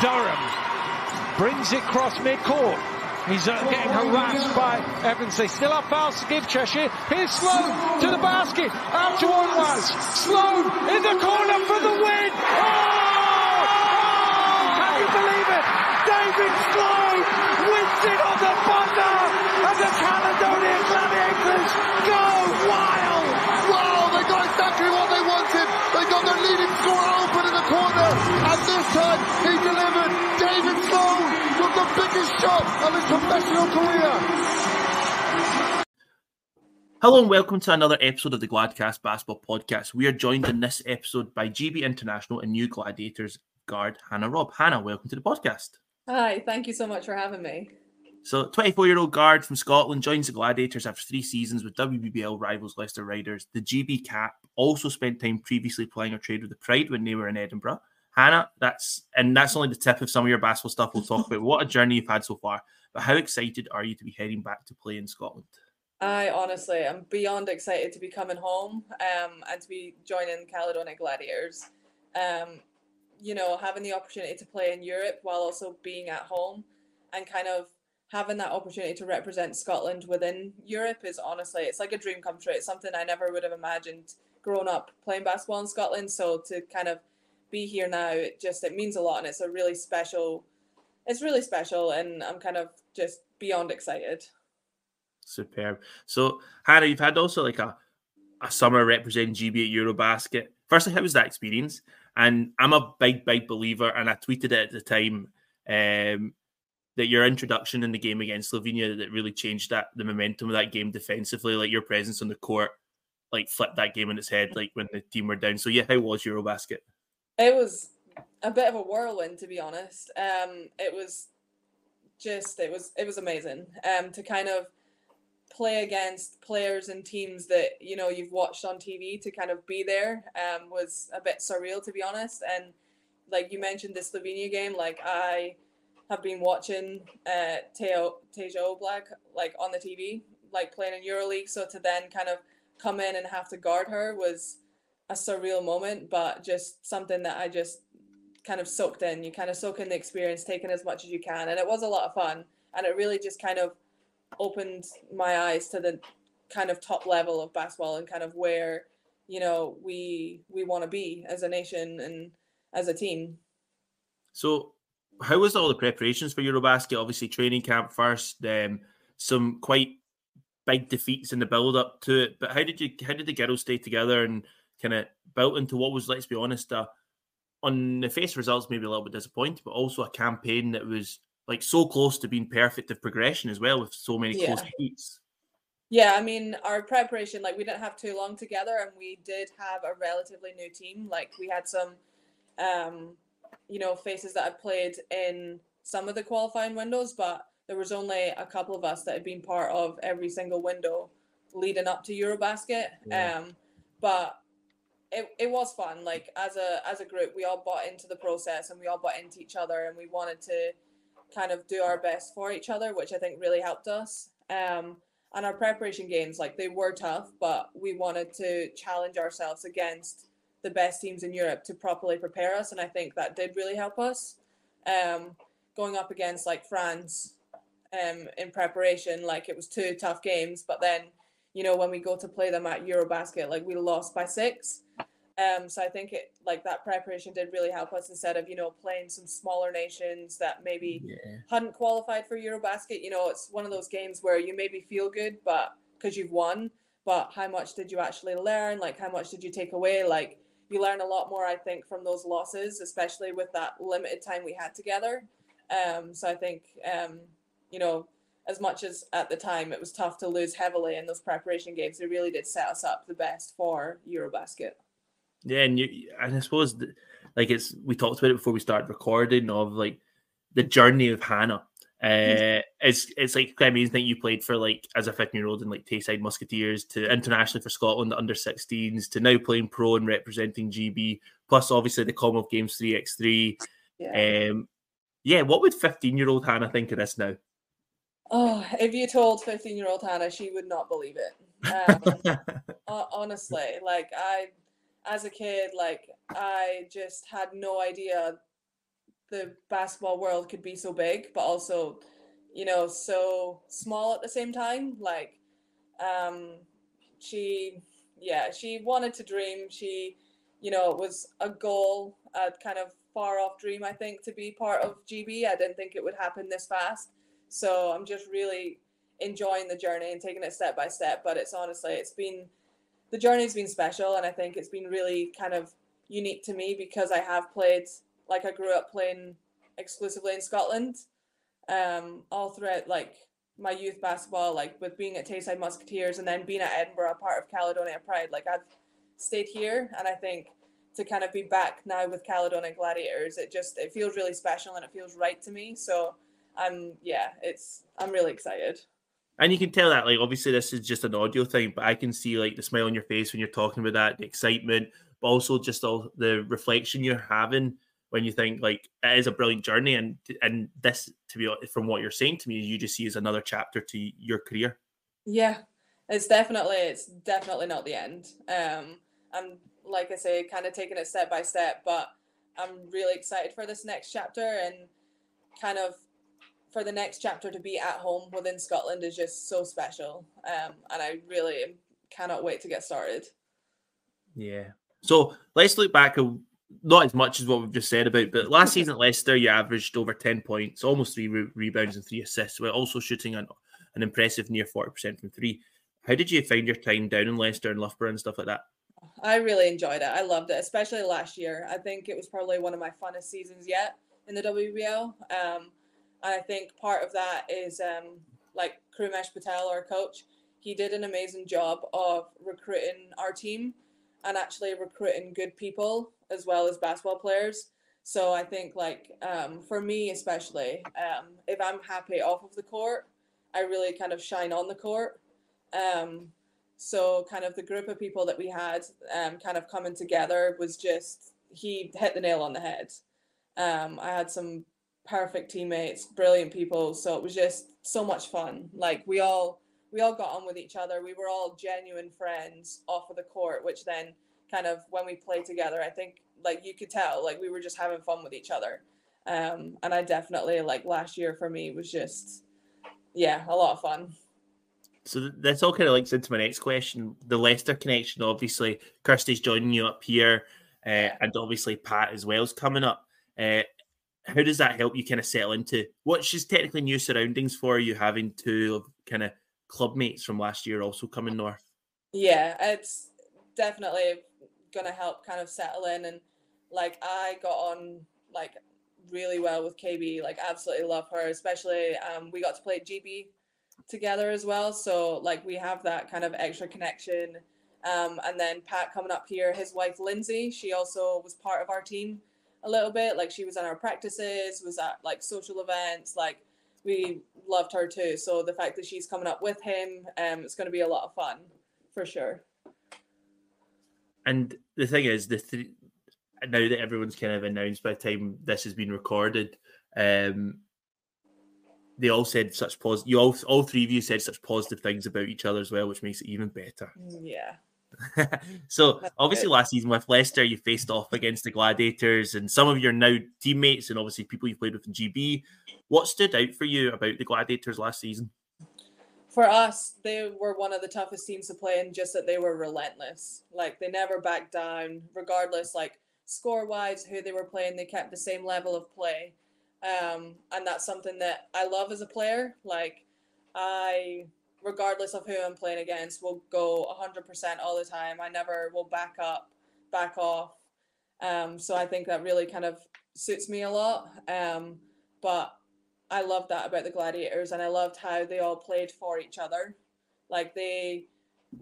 Durham brings it cross midcourt. He's uh, getting harassed by Evans. They still have fouls to give Cheshire. Here's Sloan to the basket. Out to Onwas. Sloan in the corner for the win. Oh! Can you believe it? David Sloan wins it on the buzzer and the Caledonian Gladiators go wild. Wow, they got exactly what they wanted. They got their leading time he delivered. David Sloan with the biggest shot of his professional career. Hello and welcome to another episode of the Gladcast Basketball Podcast. We are joined in this episode by GB International and new Gladiators guard Hannah Robb. Hannah, welcome to the podcast. Hi, thank you so much for having me. So, 24 year old guard from Scotland joins the Gladiators after three seasons with WBBL rivals Leicester Riders. The GB Cap also spent time previously playing a trade with the Pride when they were in Edinburgh. Hannah, that's and that's only the tip of some of your basketball stuff we'll talk about. What a journey you've had so far. But how excited are you to be heading back to play in Scotland? I honestly am beyond excited to be coming home um, and to be joining Caledonia Gladiators. Um, you know, having the opportunity to play in Europe while also being at home and kind of having that opportunity to represent Scotland within Europe is honestly, it's like a dream come true. It's something I never would have imagined growing up playing basketball in Scotland. So to kind of be here now, it just it means a lot, and it's a really special. It's really special, and I'm kind of just beyond excited. Superb. So Hannah, you've had also like a a summer representing GB at Eurobasket. Firstly, how was that experience? And I'm a big, big believer, and I tweeted it at the time um, that your introduction in the game against Slovenia that really changed that the momentum of that game defensively, like your presence on the court, like flipped that game on its head, like when the team were down. So yeah, how was Eurobasket? It was a bit of a whirlwind, to be honest. Um, it was just it was it was amazing. Um, to kind of play against players and teams that you know you've watched on TV to kind of be there um, was a bit surreal, to be honest. And like you mentioned, the Slovenia game, like I have been watching uh, Teo Teja Oblak like on the TV, like playing in EuroLeague. So to then kind of come in and have to guard her was a surreal moment, but just something that I just kind of soaked in. You kind of soak in the experience, taking as much as you can, and it was a lot of fun. And it really just kind of opened my eyes to the kind of top level of basketball and kind of where you know we we want to be as a nation and as a team. So, how was all the preparations for Eurobasket? Obviously, training camp first, um, some quite big defeats in the build up to it. But how did you how did the girls stay together and kind of built into what was, let's be honest, uh, on the face results, maybe a little bit disappointing, but also a campaign that was like so close to being perfect of progression as well with so many yeah. close beats. Yeah, I mean, our preparation, like we didn't have too long together and we did have a relatively new team. Like we had some, um, you know, faces that had played in some of the qualifying windows, but there was only a couple of us that had been part of every single window leading up to Eurobasket. Yeah. Um, but it, it was fun. Like as a as a group, we all bought into the process and we all bought into each other, and we wanted to kind of do our best for each other, which I think really helped us. Um, and our preparation games, like they were tough, but we wanted to challenge ourselves against the best teams in Europe to properly prepare us, and I think that did really help us. Um, going up against like France, um, in preparation, like it was two tough games, but then you know when we go to play them at Eurobasket, like we lost by six. Um, so I think it like that preparation did really help us instead of you know playing some smaller nations that maybe yeah. hadn't qualified for Eurobasket. You know, it's one of those games where you maybe feel good, but because you've won, but how much did you actually learn? Like how much did you take away? Like you learn a lot more, I think, from those losses, especially with that limited time we had together. Um, so I think um, you know as much as at the time it was tough to lose heavily in those preparation games, it really did set us up the best for Eurobasket. Yeah, and you and I suppose like it's we talked about it before we started recording of like the journey of Hannah. Uh, it's it's like quite amazing that you played for like as a 15 year old in like Tayside Musketeers to internationally for Scotland under 16s to now playing pro and representing GB plus obviously the Commonwealth Games 3x3. Yeah. Um, yeah, what would 15 year old Hannah think of this now? Oh, if you told 15 year old Hannah, she would not believe it. Um, honestly, like I as a kid, like I just had no idea the basketball world could be so big, but also, you know, so small at the same time. Like, um, she, yeah, she wanted to dream. She, you know, it was a goal, a kind of far off dream, I think, to be part of GB. I didn't think it would happen this fast. So I'm just really enjoying the journey and taking it step by step. But it's honestly, it's been, the journey's been special. And I think it's been really kind of unique to me because I have played like I grew up playing exclusively in Scotland, um, all throughout like my youth basketball, like with being at Tayside Musketeers and then being at Edinburgh, part of Caledonia Pride. Like I've stayed here, and I think to kind of be back now with Caledonia Gladiators, it just it feels really special and it feels right to me. So I'm yeah, it's I'm really excited. And you can tell that, like, obviously, this is just an audio thing, but I can see like the smile on your face when you're talking about that, the excitement, but also just all the reflection you're having when you think like it is a brilliant journey. And and this to be honest, from what you're saying to me you just see as another chapter to your career. Yeah it's definitely it's definitely not the end. Um i'm like i say kind of taking it step by step but i'm really excited for this next chapter and kind of for the next chapter to be at home within scotland is just so special um and i really cannot wait to get started yeah so let's look back not as much as what we've just said about, but last season at Leicester, you averaged over 10 points, almost three re- rebounds and three assists, while also shooting an, an impressive near 40% from three. How did you find your time down in Leicester and Loughborough and stuff like that? I really enjoyed it. I loved it, especially last year. I think it was probably one of my funnest seasons yet in the WBL. Um, and I think part of that is um, like Krumesh Patel, our coach. He did an amazing job of recruiting our team and actually recruiting good people as well as basketball players. So I think like um, for me especially, um, if I'm happy off of the court, I really kind of shine on the court. Um, so kind of the group of people that we had um, kind of coming together was just he hit the nail on the head. Um, I had some perfect teammates, brilliant people. So it was just so much fun. Like we all we all got on with each other. We were all genuine friends off of the court, which then kind of when we played together, I think like you could tell like we were just having fun with each other. Um, and I definitely like last year for me was just yeah, a lot of fun. So that's all kind of links into my next question. The Leicester connection, obviously, Kirsty's joining you up here, uh, and obviously Pat as well is coming up. Uh, how does that help you kind of settle into what's just technically new surroundings for you having two kind of club mates from last year also coming north? Yeah, it's definitely gonna help kind of settle in and like I got on like really well with KB. Like absolutely love her, especially um, we got to play GB together as well. So like we have that kind of extra connection. Um, and then Pat coming up here, his wife Lindsay, she also was part of our team a little bit. Like she was on our practices, was at like social events. Like we loved her too. So the fact that she's coming up with him, um, it's going to be a lot of fun for sure. And the thing is, the th- now that everyone's kind of announced by the time this has been recorded, um, they all said such positive. You all, all three of you said such positive things about each other as well, which makes it even better. Mm, yeah. so obviously last season with Leicester, you faced off against the Gladiators, and some of your now teammates, and obviously people you played with in GB. What stood out for you about the Gladiators last season? for us, they were one of the toughest teams to play in, just that they were relentless. Like they never backed down, regardless, like score wise, who they were playing, they kept the same level of play. Um, and that's something that I love as a player. Like I, regardless of who I'm playing against, will go 100% all the time. I never will back up, back off. Um, so I think that really kind of suits me a lot. Um, but I loved that about the Gladiators, and I loved how they all played for each other. Like they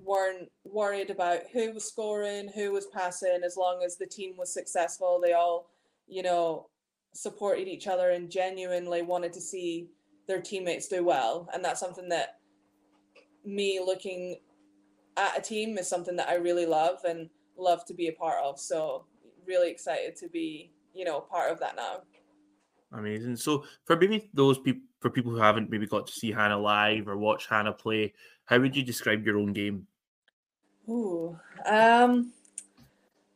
weren't worried about who was scoring, who was passing, as long as the team was successful. They all, you know, supported each other and genuinely wanted to see their teammates do well. And that's something that me looking at a team is something that I really love and love to be a part of. So really excited to be, you know, part of that now. Amazing. So for maybe those people for people who haven't maybe got to see Hannah live or watch Hannah play, how would you describe your own game? Ooh, um,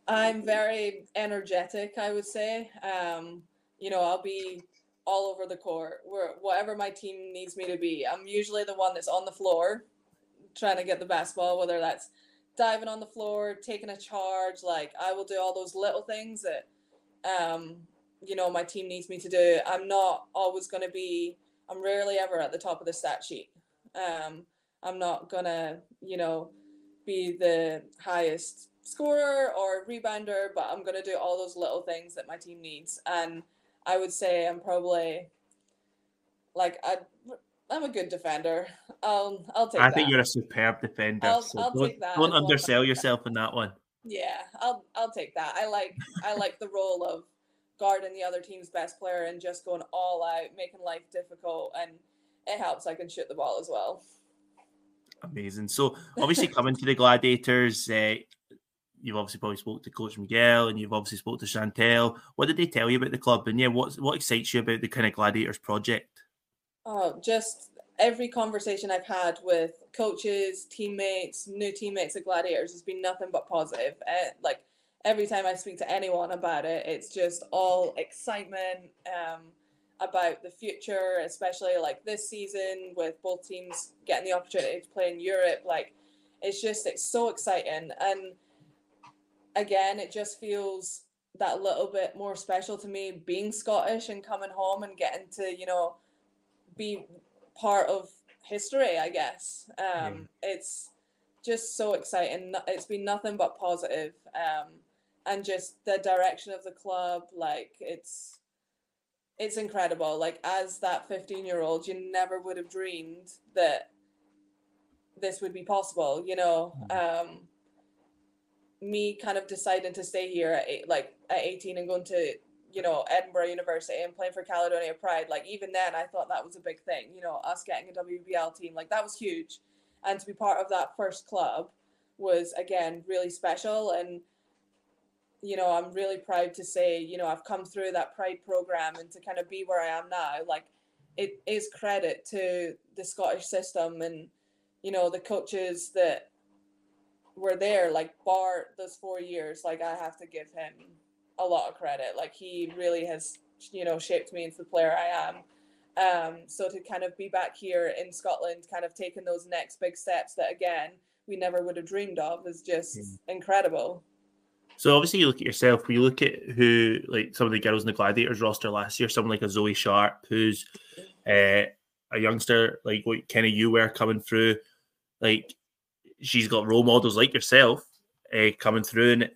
I'm very energetic. I would say. Um, you know, I'll be all over the court, where whatever my team needs me to be. I'm usually the one that's on the floor trying to get the basketball, whether that's diving on the floor, taking a charge. Like I will do all those little things that, um, you know, my team needs me to do. I'm not always going to be. I'm rarely ever at the top of the stat sheet. Um, I'm not gonna, you know, be the highest scorer or rebounder, but I'm gonna do all those little things that my team needs. And I would say I'm probably like I I'm a good defender. I'll I'll take. I that. think you're a superb defender. I'll- so I'll don't, take that don't undersell yourself in that one. Yeah, I'll I'll take that. I like I like the role of guarding the other team's best player and just going all out, making life difficult, and it helps. I can shoot the ball as well. Amazing. So obviously coming to the Gladiators, uh, you've obviously probably spoke to Coach Miguel and you've obviously spoke to Chantel. What did they tell you about the club? And yeah, what what excites you about the kind of Gladiators project? Oh, just every conversation I've had with coaches, teammates, new teammates at Gladiators has been nothing but positive. Uh, like every time I speak to anyone about it, it's just all excitement um, about the future, especially like this season with both teams getting the opportunity to play in Europe. Like it's just it's so exciting, and again, it just feels that little bit more special to me being Scottish and coming home and getting to you know be part of history, I guess. Um, It's just so exciting. It's been nothing but positive. Um, and just the direction of the club, like it's it's incredible. Like as that 15 year old, you never would have dreamed that this would be possible, you know. Um, me kind of deciding to stay here at eight, like at 18 and going to you know Edinburgh University and playing for Caledonia Pride like even then I thought that was a big thing you know us getting a WBL team like that was huge. And to be part of that first club was again really special. And you know I'm really proud to say you know I've come through that Pride program and to kind of be where I am now like it is credit to the Scottish system and you know the coaches that were there like Bart those four years like I have to give him a lot of credit. Like he really has, you know, shaped me into the player I am. Um, so to kind of be back here in Scotland, kind of taking those next big steps that again we never would have dreamed of is just incredible. So obviously you look at yourself, we look at who like some of the girls in the Gladiators roster last year, someone like a Zoe Sharp, who's uh, a youngster, like what kind of you were coming through, like she's got role models like yourself uh, coming through, and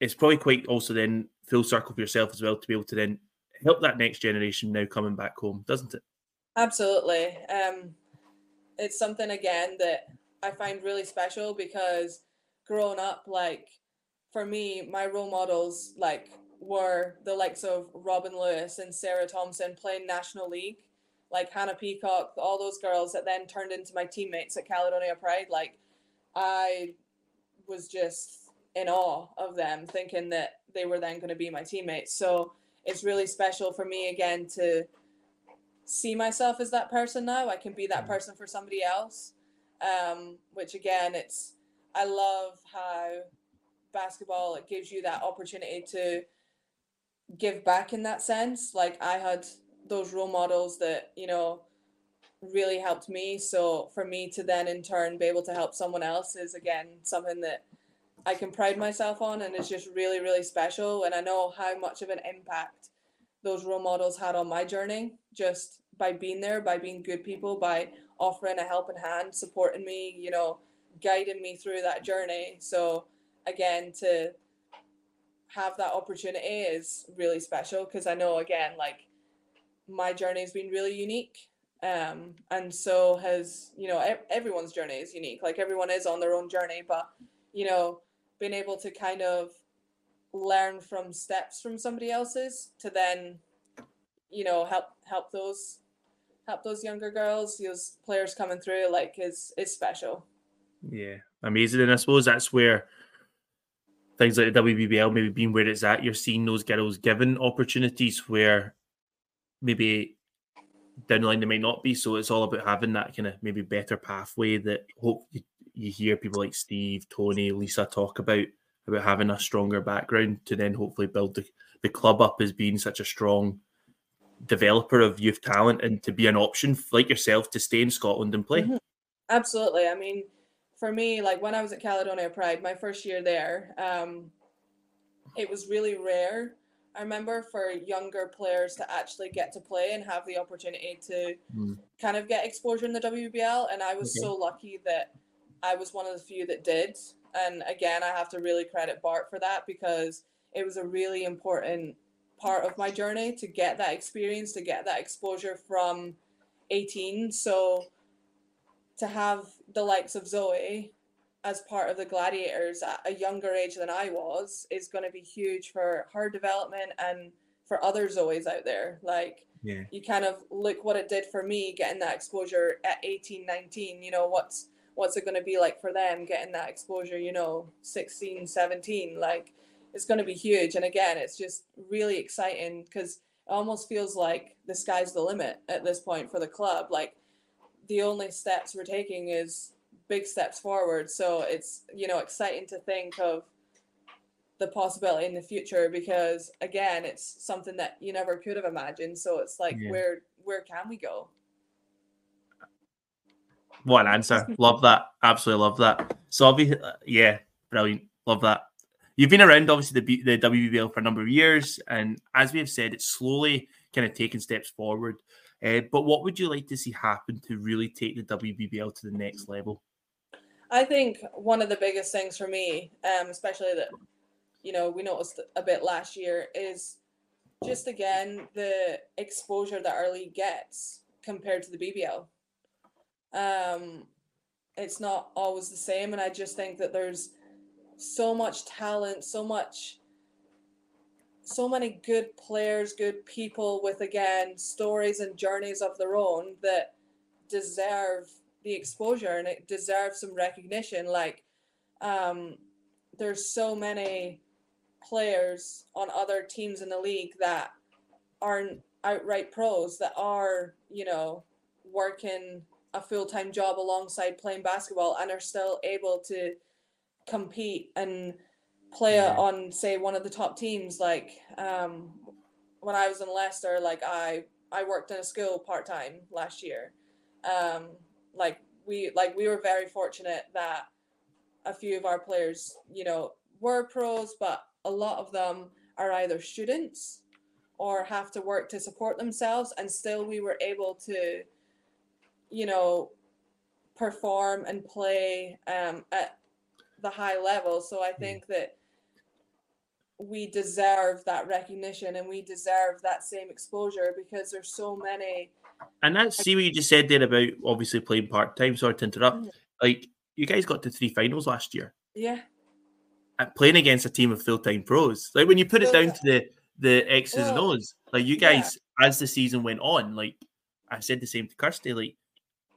it's probably quite also then full circle for yourself as well to be able to then help that next generation now coming back home, doesn't it? Absolutely. Um, it's something again that I find really special because growing up, like for me, my role models like were the likes of Robyn Lewis and Sarah Thompson playing National League, like Hannah Peacock, all those girls that then turned into my teammates at Caledonia Pride. Like I was just in awe of them, thinking that they were then going to be my teammates. So it's really special for me again to see myself as that person now. I can be that person for somebody else. Um, which again, it's I love how basketball it gives you that opportunity to give back in that sense. Like I had those role models that you know really helped me. So for me to then in turn be able to help someone else is again something that I can pride myself on and it's just really, really special. And I know how much of an impact those role models had on my journey just by being there, by being good people, by offering a helping hand, supporting me, you know, guiding me through that journey. So again, to have that opportunity is really special because I know again, like my journey has been really unique. Um, and so has, you know, everyone's journey is unique. Like everyone is on their own journey, but you know, being able to kind of learn from steps from somebody else's to then you know help help those help those younger girls those players coming through like is is special Yeah, amazing. And I suppose that's where things like the WBBL maybe being where it's at, you're seeing those girls given opportunities where maybe down the line they might not be. So it's all about having that kind of maybe better pathway that hope you, you hear people like Steve, Tony, Lisa talk about about having a stronger background to then hopefully build the, the club up as being such a strong developer of youth talent and to be an option like yourself to stay in Scotland and play. Mm-hmm. Absolutely. I mean, for me, like when I was at Caledonia Pride, my first year there, um, it was really rare. I remember for younger players to actually get to play and have the opportunity to Mm. kind of get exposure in the WBL. And I was Okay. so lucky that I was one of the few that did. And again, I have to really credit Bart for that because it was a really important part of my journey to get that experience, to get that exposure from 18. So to have the likes of Zoe as part of the gladiators at a younger age than I was is going to be huge for her development and for other Zoes out there. Like Yeah. you kind of look what it did for me getting that exposure at 18, 19, you know, what's what's it going to be like for them getting that exposure, you know, 16, 17, like it's going to be huge and again, it's just really exciting cuz it almost feels like the sky's the limit at this point for the club. Like the only steps we're taking is big steps forward. So it's you know exciting to think of the possibility in the future because again, it's something that you never could have imagined. So it's like Yeah. where where can we go? What an answer. love that. Absolutely love that. So, obviously, yeah, brilliant. Love that. You've been around, obviously, the, B- the WBL for a number of years. And as we have said, it's slowly kind of taking steps forward. Uh, but what would you like to see happen to really take the WBBL to the next level? I think one of the biggest things for me, um, especially that you know we noticed a bit last year, is just again the exposure that our league gets compared to the BBL. Um, it's not always the same, and I just think that there's so much talent, so much, so many good players, good people with again stories and journeys of their own that deserve the exposure and it deserves some recognition. Like, um, there's so many players on other teams in the league that aren't outright pros that are, you know, working a full time job alongside playing basketball and are still able to compete and play Yeah. on, say, one of the top teams. Like, um, when I was in Leicester, like I I worked in a school part time last year. Um, like we like we were very fortunate that a few of our players, you know, were pros, but a lot of them are either students or have to work to support themselves, and still we were able to, you know, perform and play um, at the high level. So I think that we deserve that recognition and we deserve that same exposure because there's so many And that's see what you just said there about obviously playing part time. Sorry to interrupt. Mhm. Like, you guys got to three finals last year. yeah and playing against a team of full time pros. Like when you put it down to the the X's and Well, O's, like you yeah. guys, as the season went on, like I said the same to Kirsty, like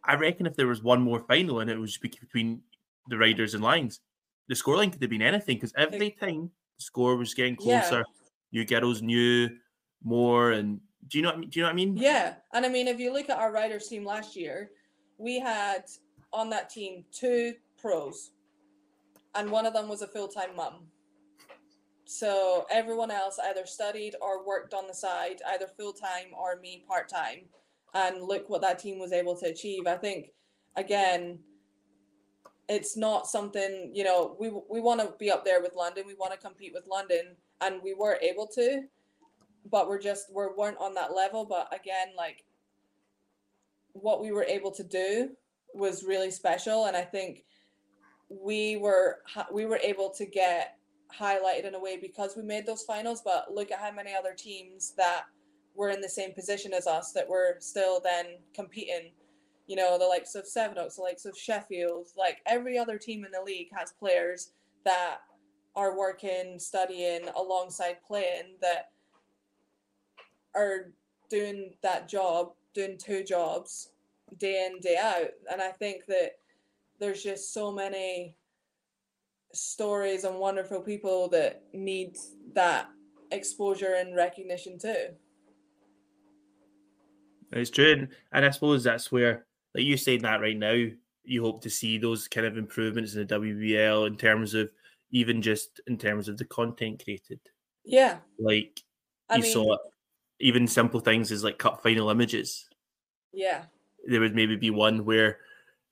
I reckon if there was one more final and it was between the Riders and Lions, the scoreline could have been anything because every time the score was getting Yeah. closer, you girls knew more. And do you know what I mean? Do you know what I mean? Yeah, and I mean, if you look at our riders team last year, we had on that team two pros, and one of them was a full time mum. So everyone else either studied or worked on the side, either full time or me part time. And look what that team was able to achieve. I think, again, it's not something you know we we want to be up there with London. We want to compete with London, and we were able to, but we're just we weren't on that level. But again, like what we were able to do was really special, and I think we were we were able to get highlighted in a way because we made those finals. But look at how many other teams that were in the same position as us that were still then competing. You know, the likes of Sevenoaks, the likes of Sheffield, like every other team in the league has players that are working, studying alongside playing that are doing that job, doing two jobs day in, day out. And I think that there's just so many stories and wonderful people that need that exposure and recognition too. It's true, and, and I suppose that's where, like you saying that right now, you hope to see those kind of improvements in the WBL in terms of even just in terms of the content created. Yeah. Like I you mean, saw even simple things as like cup final images. Yeah. There would maybe be one where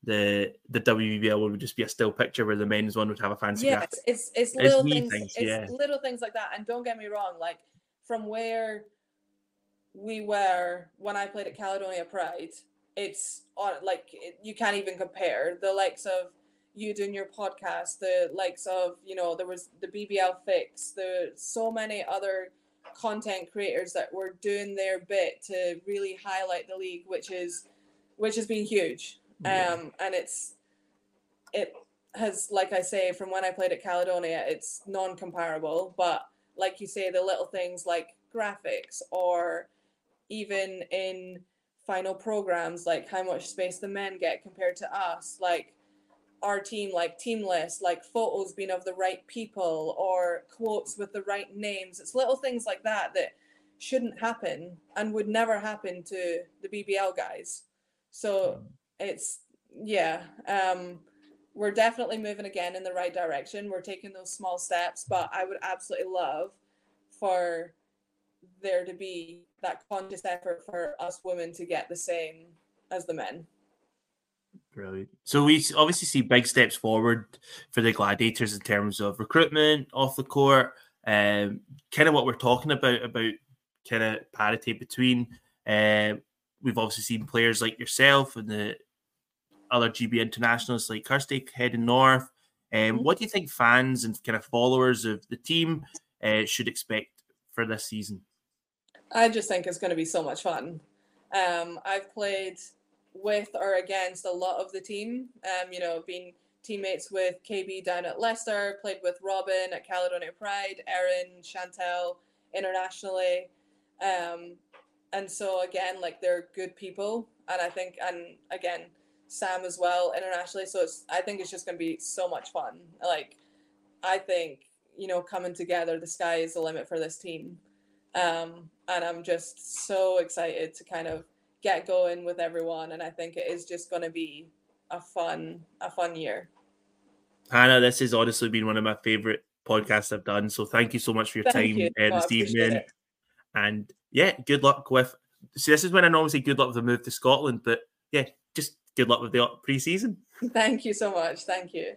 the the WBL would just be a still picture where the men's one would have a fancy yeah, graphic. it's it's little wee things, things, it's yeah. little things like that. And don't get me wrong, like from where we were when I played at Caledonia Pride, it's like it, you can't even compare the likes of you doing your podcast, the likes of you know there was the BBL fix, the so many other content creators that were doing their bit to really highlight the league, which is which has been huge. Yeah. Um, and it's it has, like I say, from when I played at Caledonia, it's non-comparable. But like you say, the little things like graphics or even in final programs, like how much space the men get compared to us, like our team, like team list, like photos being of the right people or quotes with the right names. It's little things like that that shouldn't happen and would never happen to the BBL guys. So it's yeah, um, we're definitely moving again in the right direction. We're taking those small steps, but I would absolutely love for there to be that conscious effort for us women to get the same as the men. Brilliant. So we obviously see big steps forward for the Gladiators in terms of recruitment off the court. Um, kind of what we're talking about about kind of parity between. Um, we've obviously seen players like yourself and the other GB internationals like Kirsty heading north. Um, Mhm. what do you think fans and kind of followers of the team uh, should expect for this season? I just think it's going to be so much fun. Um, I've played with or against a lot of the team. Um, you know, been teammates with KB down at Leicester, played with Robyn at Caledonia Pride, Erin, Chantel internationally. Um, and so again, like they're good people, and I think, and again, Sam as well internationally. So it's, I think it's just going to be so much fun. Like, I think you know, coming together, the sky is the limit for this team um, and I'm just so excited to kind of get going with everyone. And I think it is just going to be a fun, a fun year. Hannah, this has honestly been one of my favorite podcasts I've done. So thank you so much for your Thank time you. uh, this appreciate evening. it. And yeah, good luck with. See, this is when I normally say good luck with the move to Scotland, but yeah, just good luck with the pre season. Thank you so much. Thank you.